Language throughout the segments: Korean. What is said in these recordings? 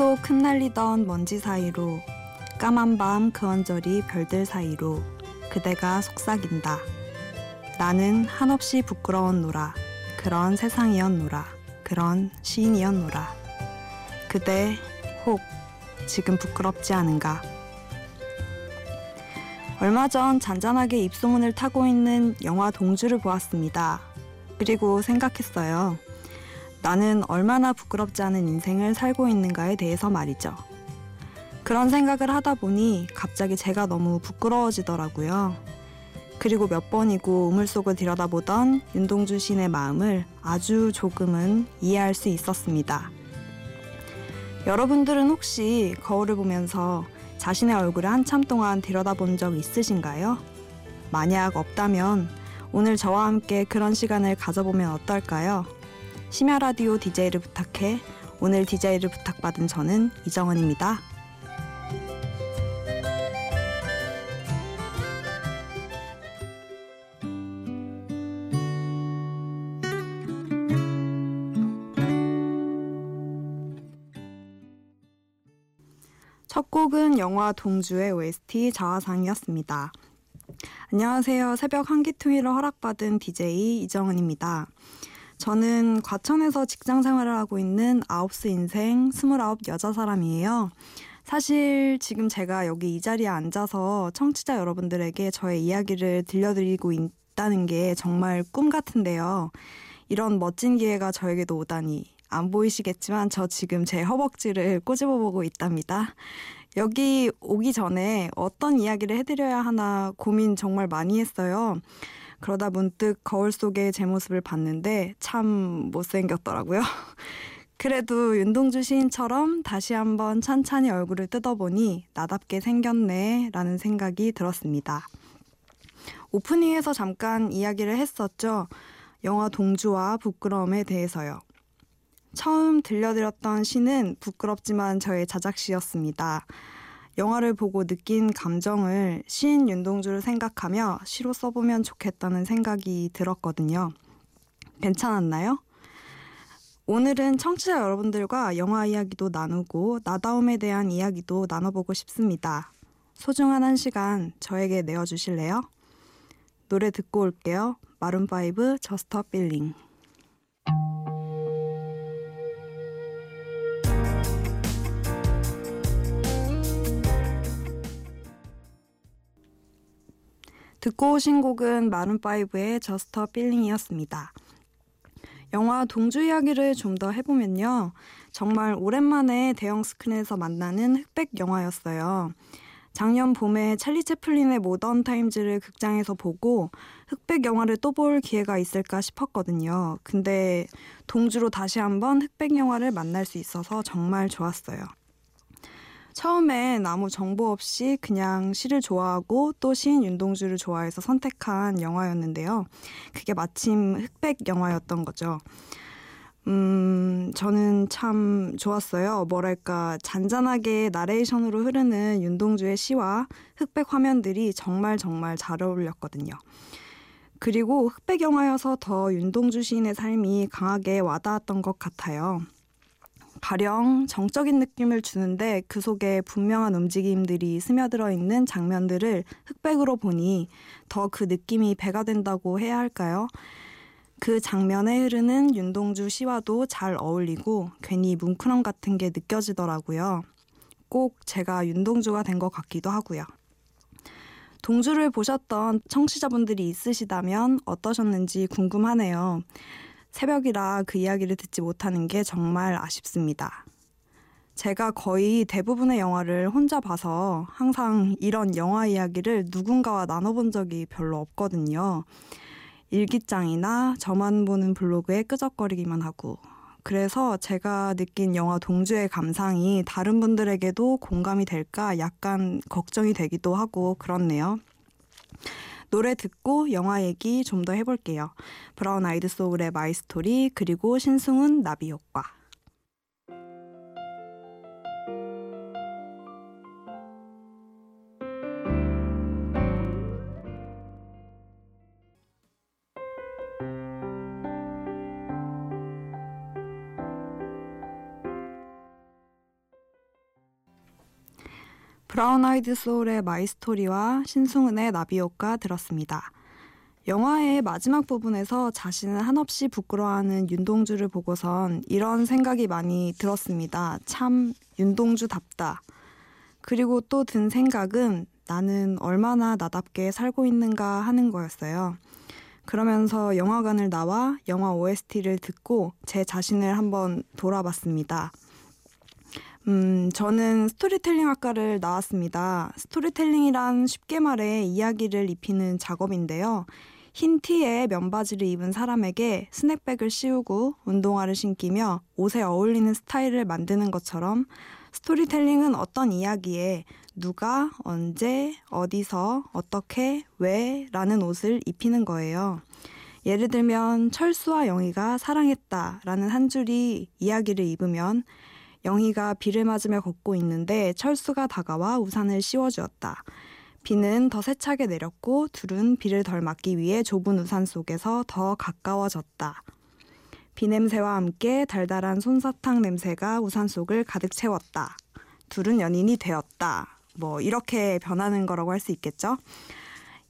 속 흩날리던 먼지 사이로 까만 밤 그 언저리 별들 사이로 그대가 속삭인다. 나는 한없이 부끄러웠노라. 그런 세상이었노라. 그런 시인이었노라. 그대 혹 지금 부끄럽지 않은가? 얼마 전 잔잔하게 입소문을 타고 있는 영화 동주를 보았습니다. 그리고 생각했어요. 나는 얼마나 부끄럽지 않은 인생을 살고 있는가에 대해서 말이죠. 그런 생각을 하다 보니 갑자기 제가 너무 부끄러워지더라고요. 그리고 몇 번이고 우물 속을 들여다보던 윤동주 시인의 마음을 아주 조금은 이해할 수 있었습니다. 여러분들은 혹시 거울을 보면서 자신의 얼굴을 한참 동안 들여다본 적 있으신가요? 만약 없다면 오늘 저와 함께 그런 시간을 가져보면 어떨까요? 심야 라디오 DJ를 부탁해 오늘 DJ를 부탁받은 저는 이정원입니다. 첫 곡은 영화 동주의 OST 자화상이었습니다. 안녕하세요. 새벽 한기투이를 허락받은 DJ 이정은입니다. 저는 과천에서 직장 생활을 하고 있는 아홉스 인생 스물아홉 여자 사람이에요. 사실 지금 제가 여기 이 자리에 앉아서 청취자 여러분들에게 저의 이야기를 들려드리고 있다는 게 정말 꿈 같은데요. 이런 멋진 기회가 저에게도 오다니 안 보이시겠지만 저 지금 제 허벅지를 꼬집어 보고 있답니다. 여기 오기 전에 어떤 이야기를 해드려야 하나 고민 정말 많이 했어요. 그러다 문득 거울 속에 제 모습을 봤는데 참 못생겼더라고요. 그래도 윤동주 시인처럼 다시 한번 찬찬히 얼굴을 뜯어보니 나답게 생겼네 라는 생각이 들었습니다. 오프닝에서 잠깐 이야기를 했었죠. 영화 동주와 부끄러움에 대해서요. 처음 들려드렸던 시는 부끄럽지만 저의 자작시였습니다. 영화를 보고 느낀 감정을 시인 윤동주를 생각하며 시로 써보면 좋겠다는 생각이 들었거든요. 괜찮았나요? 오늘은 청취자 여러분들과 영화 이야기도 나누고 나다움에 대한 이야기도 나눠보고 싶습니다. 소중한 한 시간 저에게 내어주실래요? 노래 듣고 올게요. 마룬5 Just a Feeling 듣고 오신 곡은 마룬5의 Just a Feeling이었습니다. 영화 동주 이야기를 좀 더 해보면요. 정말 오랜만에 대형 스크린에서 만나는 흑백 영화였어요. 작년 봄에 찰리 채플린의 Modern Times를 극장에서 보고 흑백 영화를 또 볼 기회가 있을까 싶었거든요. 근데 동주로 다시 한번 흑백 영화를 만날 수 있어서 정말 좋았어요. 처음엔 아무 정보 없이 그냥 시를 좋아하고 또 시인 윤동주를 좋아해서 선택한 영화였는데요. 그게 마침 흑백 영화였던 거죠. 음, 저는 참 좋았어요. 뭐랄까, 잔잔하게 나레이션으로 흐르는 윤동주의 시와 흑백 화면들이 정말 정말 잘 어울렸거든요. 그리고 흑백 영화여서 더 윤동주 시인의 삶이 강하게 와닿았던 것 같아요. 가령 정적인 느낌을 주는데 그 속에 분명한 움직임들이 스며들어 있는 장면들을 흑백으로 보니 더 그 느낌이 배가 된다고 해야 할까요? 그 장면에 흐르는 윤동주 시와도 잘 어울리고 괜히 뭉클함 같은 게 느껴지더라고요. 꼭 제가 윤동주가 된 것 같기도 하고요. 동주를 보셨던 청취자분들이 있으시다면 어떠셨는지 궁금하네요. 새벽이라 그 이야기를 듣지 못하는 게 정말 아쉽습니다. 제가 거의 대부분의 영화를 혼자 봐서 항상 이런 영화 이야기를 누군가와 나눠본 적이 별로 없거든요. 일기장이나 저만 보는 블로그에 끄적거리기만 하고. 그래서 제가 느낀 영화 동주의 감상이 다른 분들에게도 공감이 될까 약간 걱정이 되기도 하고 그렇네요. 노래 듣고 영화 얘기 좀 더 해볼게요. 브라운 아이드 소울의 마이 스토리 그리고 신승훈 나비 효과. 브라운 아이드 소울의 My Story와 신승은의 나비효과 들었습니다. 영화의 마지막 부분에서 자신을 한없이 부끄러워하는 윤동주를 보고선 이런 생각이 많이 들었습니다. 참 윤동주답다. 그리고 또 든 생각은 나는 얼마나 나답게 살고 있는가 하는 거였어요. 그러면서 영화관을 나와 영화 OST를 듣고 제 자신을 한번 돌아봤습니다. 음, 저는 스토리텔링 학과를 나왔습니다. 스토리텔링이란 쉽게 말해 이야기를 입히는 작업인데요. 흰 티에 면바지를 입은 사람에게 snapback을 씌우고 운동화를 신기며 옷에 어울리는 스타일을 만드는 것처럼 스토리텔링은 어떤 이야기에 누가, 언제, 어디서, 어떻게, 왜 라는 옷을 입히는 거예요. 예를 들면 철수와 영희가 사랑했다 라는 한 줄이 이야기를 입으면 영희가 비를 맞으며 걷고 있는데 철수가 다가와 우산을 씌워주었다. 비는 더 세차게 내렸고 둘은 비를 덜 맞기 위해 좁은 우산 속에서 더 가까워졌다. 비 냄새와 함께 달달한 솜사탕 냄새가 우산 속을 가득 채웠다. 둘은 연인이 되었다. 뭐 이렇게 변하는 거라고 할 수 있겠죠.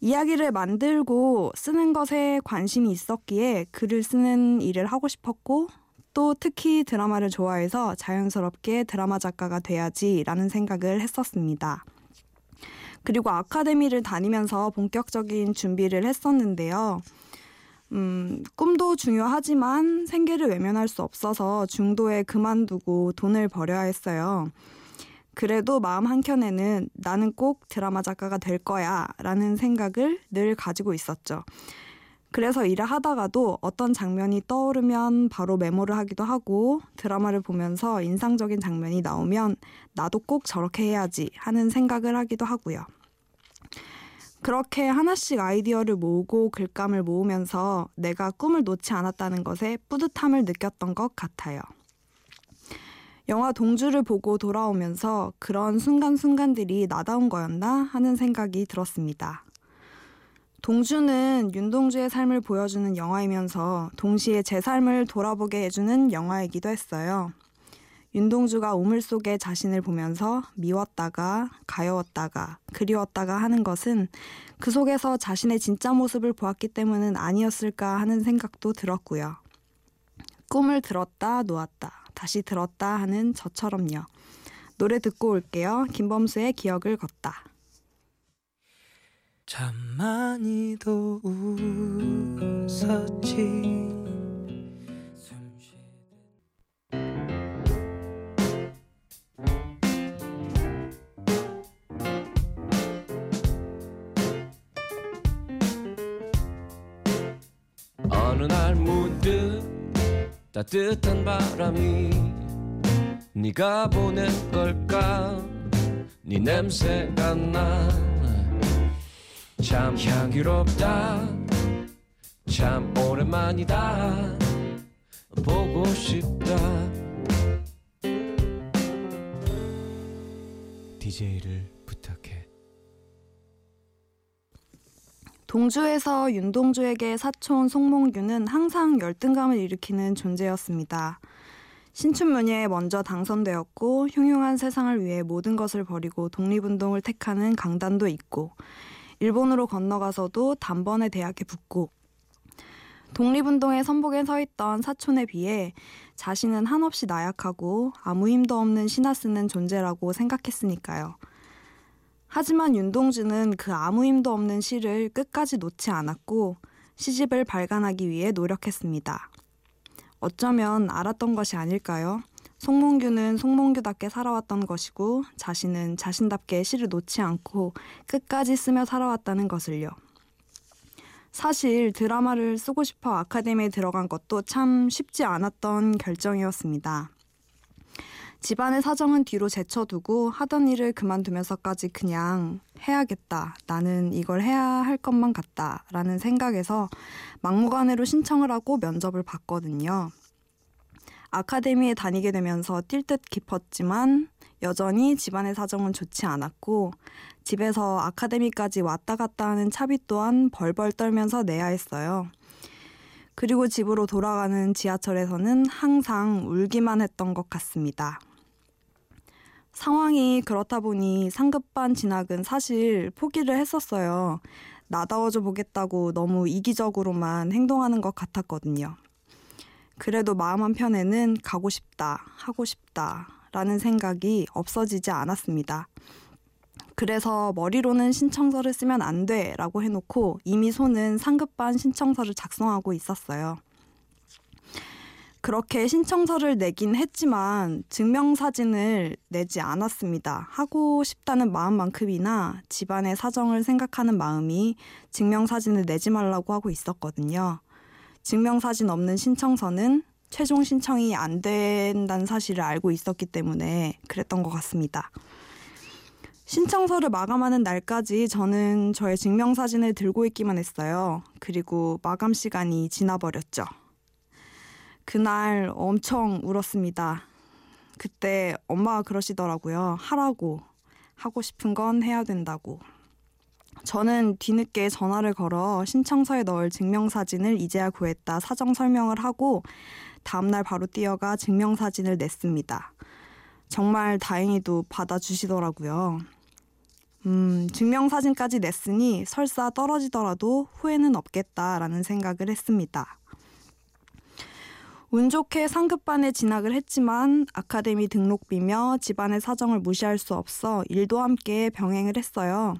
이야기를 만들고 쓰는 것에 관심이 있었기에 글을 쓰는 일을 하고 싶었고 또 특히 드라마를 좋아해서 자연스럽게 드라마 작가가 돼야지라는 생각을 했었습니다. 그리고 아카데미를 다니면서 본격적인 준비를 했었는데요. 음, 꿈도 중요하지만 생계를 외면할 수 없어서 중도에 그만두고 돈을 벌여야 했어요. 그래도 마음 한켠에는 나는 꼭 드라마 작가가 될 거야 라는 생각을 늘 가지고 있었죠. 그래서 일을 하다가도 어떤 장면이 떠오르면 바로 메모를 하기도 하고 드라마를 보면서 인상적인 장면이 나오면 나도 꼭 저렇게 해야지 하는 생각을 하기도 하고요. 그렇게 하나씩 아이디어를 모으고 글감을 모으면서 내가 꿈을 놓지 않았다는 것에 뿌듯함을 느꼈던 것 같아요. 영화 동주를 보고 돌아오면서 그런 순간순간들이 나다운 거였나 하는 생각이 들었습니다. 동주는 윤동주의 삶을 보여주는 영화이면서 동시에 제 삶을 돌아보게 해주는 영화이기도 했어요. 윤동주가 우물 속에 자신을 보면서 미웠다가 가여웠다가 그리웠다가 하는 것은 그 속에서 자신의 진짜 모습을 보았기 때문은 아니었을까 하는 생각도 들었고요. 꿈을 들었다 놓았다 다시 들었다 하는 저처럼요. 노래 듣고 올게요. 김범수의 기억을 걷다. 참 많이도 웃었지. 어느 날 문득 따뜻한 바람이 네가 보낸 걸까? 네 냄새가 나 참 향기롭다. 참 오랜만이다. 보고 싶다. DJ를 동주에서 윤동주에게 사촌 송몽규는 항상 열등감을 일으키는 존재였습니다. 신춘문예에 먼저 당선되었고 흉흉한 세상을 위해 모든 것을 버리고 독립운동을 택하는 강단도 있고 일본으로 건너가서도 단번에 대학에 붙고 독립운동의 선복에 서 있던 사촌에 비해 자신은 한없이 나약하고 아무 힘도 없는 신화 쓰는 존재라고 생각했으니까요. 하지만 윤동주는 그 아무 힘도 없는 시를 끝까지 놓지 않았고 시집을 발간하기 위해 노력했습니다. 어쩌면 알았던 것이 아닐까요? 송몽규는 송몽규답게 살아왔던 것이고 자신은 자신답게 시를 놓지 않고 끝까지 쓰며 살아왔다는 것을요. 사실 드라마를 쓰고 싶어 아카데미에 들어간 것도 참 쉽지 않았던 결정이었습니다. 집안의 사정은 뒤로 제쳐두고 하던 일을 그만두면서까지 그냥 해야겠다. 나는 이걸 해야 할 것만 같다. 라는 생각에서 막무가내로 신청을 하고 면접을 봤거든요. 아카데미에 다니게 되면서 뛸 듯 깊었지만 여전히 집안의 사정은 좋지 않았고 집에서 아카데미까지 왔다 갔다 하는 차비 또한 벌벌 떨면서 내야 했어요. 그리고 집으로 돌아가는 지하철에서는 항상 울기만 했던 것 같습니다. 상황이 그렇다 보니 상급반 진학은 사실 포기를 했었어요. 나다워져 보겠다고 너무 이기적으로만 행동하는 것 같았거든요. 그래도 마음 한편에는 가고 싶다, 하고 싶다, 라는 생각이 없어지지 않았습니다. 그래서 머리로는 신청서를 쓰면 안 돼 라고 해놓고 이미 손은 상급반 신청서를 작성하고 있었어요. 그렇게 신청서를 내긴 했지만 증명사진을 내지 않았습니다. 하고 싶다는 마음만큼이나 집안의 사정을 생각하는 마음이 증명사진을 내지 말라고 하고 있었거든요. 증명사진 없는 신청서는 최종 신청이 안 된다는 사실을 알고 있었기 때문에 그랬던 것 같습니다. 신청서를 마감하는 날까지 저는 저의 증명사진을 들고 있기만 했어요. 그리고 마감 시간이 지나버렸죠. 그날 엄청 울었습니다. 그때 엄마가 그러시더라고요. 하라고. 하고 싶은 건 해야 된다고. 저는 뒤늦게 전화를 걸어 신청서에 넣을 증명사진을 이제야 구했다 사정 설명을 하고 다음날 바로 뛰어가 증명사진을 냈습니다. 정말 다행히도 받아주시더라고요. 음, 증명사진까지 냈으니 설사 떨어지더라도 후회는 없겠다라는 생각을 했습니다. 운 좋게 상급반에 진학을 했지만 아카데미 등록비며 집안의 사정을 무시할 수 없어 일도 함께 병행을 했어요.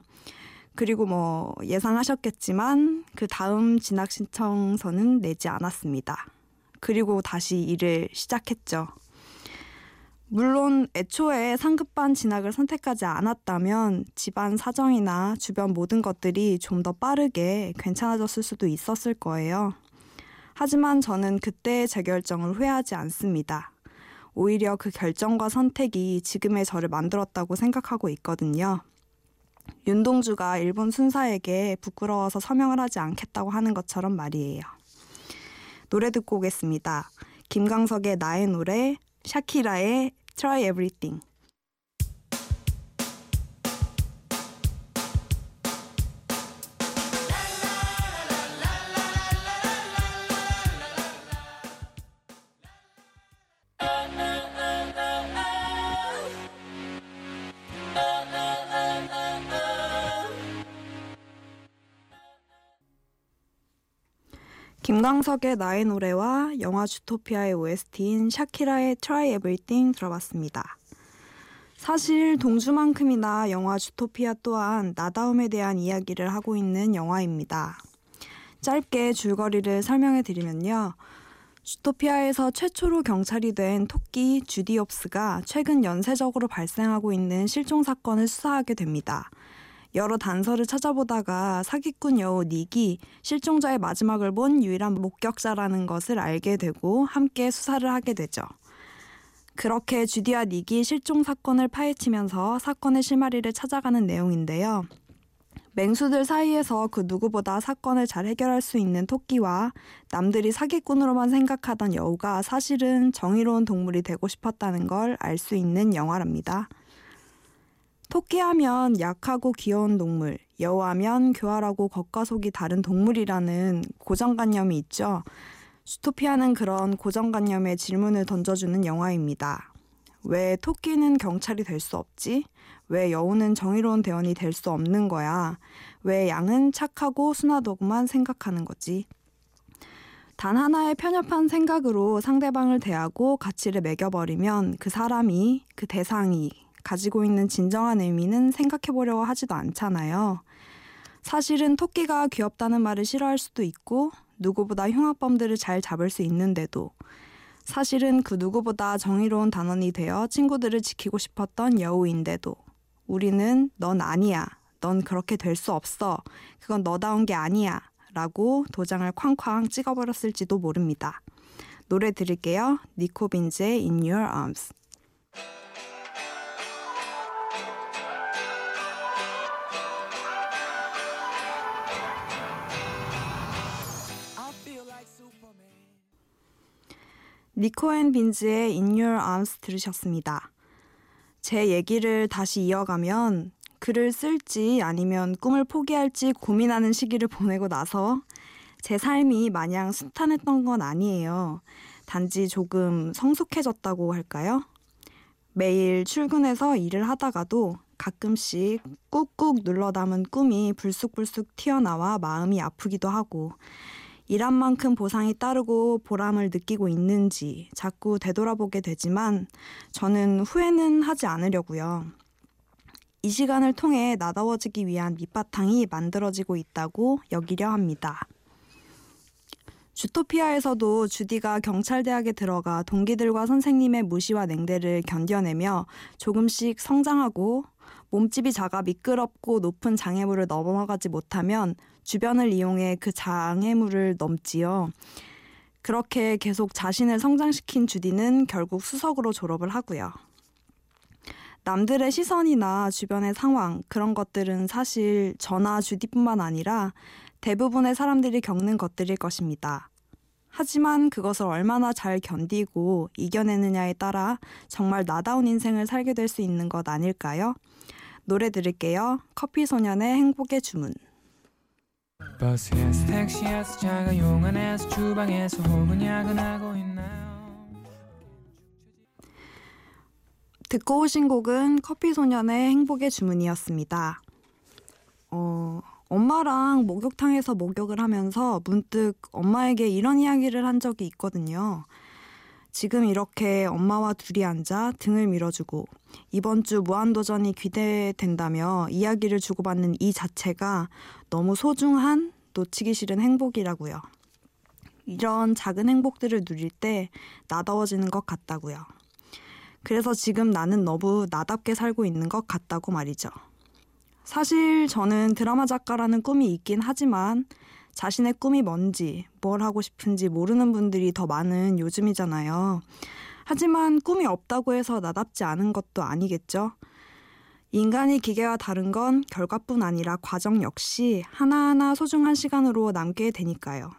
그리고 뭐 예상하셨겠지만 그 다음 진학 신청서는 내지 않았습니다. 그리고 다시 일을 시작했죠. 물론 애초에 상급반 진학을 선택하지 않았다면 집안 사정이나 주변 모든 것들이 좀 더 빠르게 괜찮아졌을 수도 있었을 거예요. 하지만 저는 그때 제 결정을 후회하지 않습니다. 오히려 그 결정과 선택이 지금의 저를 만들었다고 생각하고 있거든요. 윤동주가 일본 순사에게 부끄러워서 서명을 하지 않겠다고 하는 것처럼 말이에요. 노래 듣고 오겠습니다. 김광석의 나의 노래, 샤키라의 Try Everything. 김광석의 나의 노래와 영화 주토피아의 OST인 샤키라의 Try Everything 들어봤습니다. 사실 동주만큼이나 영화 주토피아 또한 나다움에 대한 이야기를 하고 있는 영화입니다. 짧게 줄거리를 설명해 드리면요. 주토피아에서 최초로 경찰이 된 토끼 주디옵스가 최근 연쇄적으로 발생하고 있는 실종 사건을 수사하게 됩니다. 여러 단서를 찾아보다가 사기꾼 여우 닉이 실종자의 마지막을 본 유일한 목격자라는 것을 알게 되고 함께 수사를 하게 되죠. 그렇게 주디와 닉이 실종 사건을 파헤치면서 사건의 실마리를 찾아가는 내용인데요. 맹수들 사이에서 그 누구보다 사건을 잘 해결할 수 있는 토끼와 남들이 사기꾼으로만 생각하던 여우가 사실은 정의로운 동물이 되고 싶었다는 걸 알 수 있는 영화랍니다. 토끼하면 약하고 귀여운 동물, 여우하면 교활하고 겉과 속이 다른 동물이라는 고정관념이 있죠. 수토피아는 그런 고정관념에 질문을 던져주는 영화입니다. 왜 토끼는 경찰이 될 수 없지? 왜 여우는 정의로운 대원이 될 수 없는 거야? 왜 양은 착하고 순하다고만 생각하는 거지? 단 하나의 편협한 생각으로 상대방을 대하고 가치를 매겨버리면 그 사람이, 그 대상이 가지고 있는 진정한 의미는 생각해 보려고 하지도 않잖아요. 사실은 토끼가 귀엽다는 말을 싫어할 수도 있고 누구보다 흉악범들을 잘 잡을 수 있는데도 사실은 그 누구보다 정의로운 단원이 되어 친구들을 지키고 싶었던 여우인데도 우리는 넌 아니야. 넌 그렇게 될 수 없어. 그건 너다운 게 아니야. 라고 도장을 쾅쾅 찍어버렸을지도 모릅니다. 노래 들을게요. 니코 빈즈의 In Your Arms. 니코 앤 빈즈의 In Your Arms 들으셨습니다. 제 얘기를 다시 이어가면 글을 쓸지 아니면 꿈을 포기할지 고민하는 시기를 보내고 나서 제 삶이 마냥 순탄했던 건 아니에요. 단지 조금 성숙해졌다고 할까요? 매일 출근해서 일을 하다가도 가끔씩 꾹꾹 눌러 담은 꿈이 불쑥불쑥 튀어나와 마음이 아프기도 하고 일한 만큼 보상이 따르고 보람을 느끼고 있는지 자꾸 되돌아보게 되지만 저는 후회는 하지 않으려고요. 이 시간을 통해 나다워지기 위한 밑바탕이 만들어지고 있다고 여기려 합니다. 주토피아에서도 주디가 경찰대학에 들어가 동기들과 선생님의 무시와 냉대를 견뎌내며 조금씩 성장하고 몸집이 작아 미끄럽고 높은 장애물을 넘어가지 못하면 주변을 이용해 그 장애물을 넘지요. 그렇게 계속 자신을 성장시킨 주디는 결국 수석으로 졸업을 하고요. 남들의 시선이나 주변의 상황, 그런 것들은 사실 저나 주디뿐만 아니라 대부분의 사람들이 겪는 것들일 것입니다. 하지만 그것을 얼마나 잘 견디고 이겨내느냐에 따라 정말 나다운 인생을 살게 될 수 있는 것 아닐까요? 노래 들을게요. 커피 소년의 행복의 주문. 버스에서 택시에서 자가용 안에서 주방에서 혹은 야근하고 있나요? 듣고 오신 곡은 커피 소년의 행복의 주문이었습니다. 어, 엄마랑 목욕탕에서 목욕을 하면서 문득 엄마에게 이런 이야기를 한 적이 있거든요. 지금 이렇게 엄마와 둘이 앉아 등을 밀어주고 이번 주 무한도전이 기대된다며 이야기를 주고받는 이 자체가 너무 소중한 놓치기 싫은 행복이라고요. 이런 작은 행복들을 누릴 때 나다워지는 것 같다고요. 그래서 지금 나는 너무 나답게 살고 있는 것 같다고 말이죠. 사실 저는 드라마 작가라는 꿈이 있긴 하지만 자신의 꿈이 뭔지, 뭘 하고 싶은지 모르는 분들이 더 많은 요즘이잖아요. 하지만 꿈이 없다고 해서 나답지 않은 것도 아니겠죠? 인간이 기계와 다른 건 결과뿐 아니라 과정 역시 하나하나 소중한 시간으로 남게 되니까요.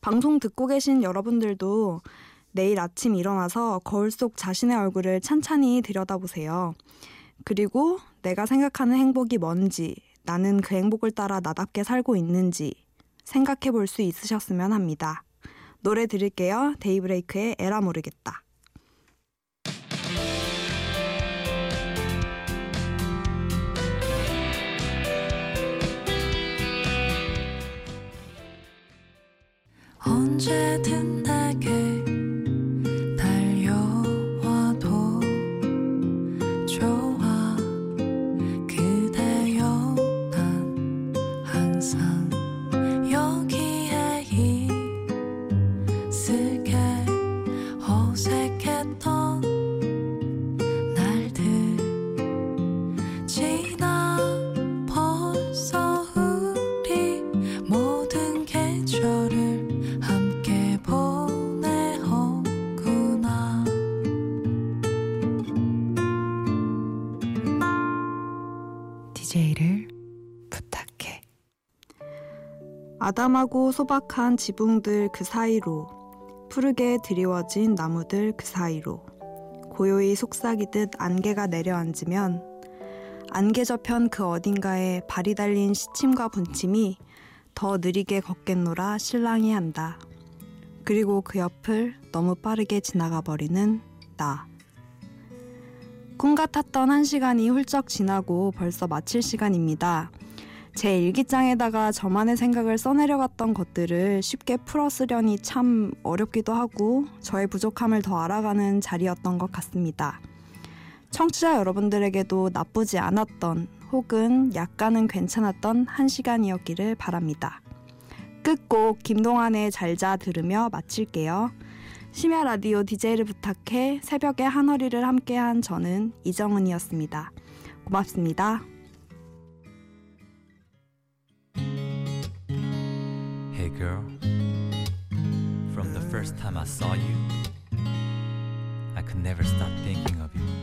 방송 듣고 계신 여러분들도 내일 아침 일어나서 거울 속 자신의 얼굴을 찬찬히 들여다보세요. 그리고 내가 생각하는 행복이 뭔지, 나는 그 행복을 따라 나답게 살고 있는지 생각해 볼 수 있으셨으면 합니다. 노래 들을게요. 데이브레이크의 에라 모르겠다. 언제든 내 아담하고 소박한 지붕들 그 사이로 푸르게 드리워진 나무들 그 사이로 고요히 속삭이듯 안개가 내려앉으면 안개 저편 그 어딘가에 발이 달린 시침과 분침이 더 느리게 걷겠노라 실랑이 한다. 그리고 그 옆을 너무 빠르게 지나가 버리는 나. 꿈 같았던 한 시간이 훌쩍 지나고 벌써 마칠 시간입니다. 제 일기장에다가 저만의 생각을 써내려갔던 것들을 쉽게 풀어 쓰려니 참 어렵기도 하고 저의 부족함을 더 알아가는 자리였던 것 같습니다. 청취자 여러분들에게도 나쁘지 않았던 혹은 약간은 괜찮았던 한 시간이었기를 바랍니다. 끝곡 김동완의 잘자 들으며 마칠게요. 심야 라디오 DJ를 부탁해 새벽에 한허리를 함께한 저는 이정은이었습니다. 고맙습니다. girl. From the first time I saw you, I could never stop thinking of you.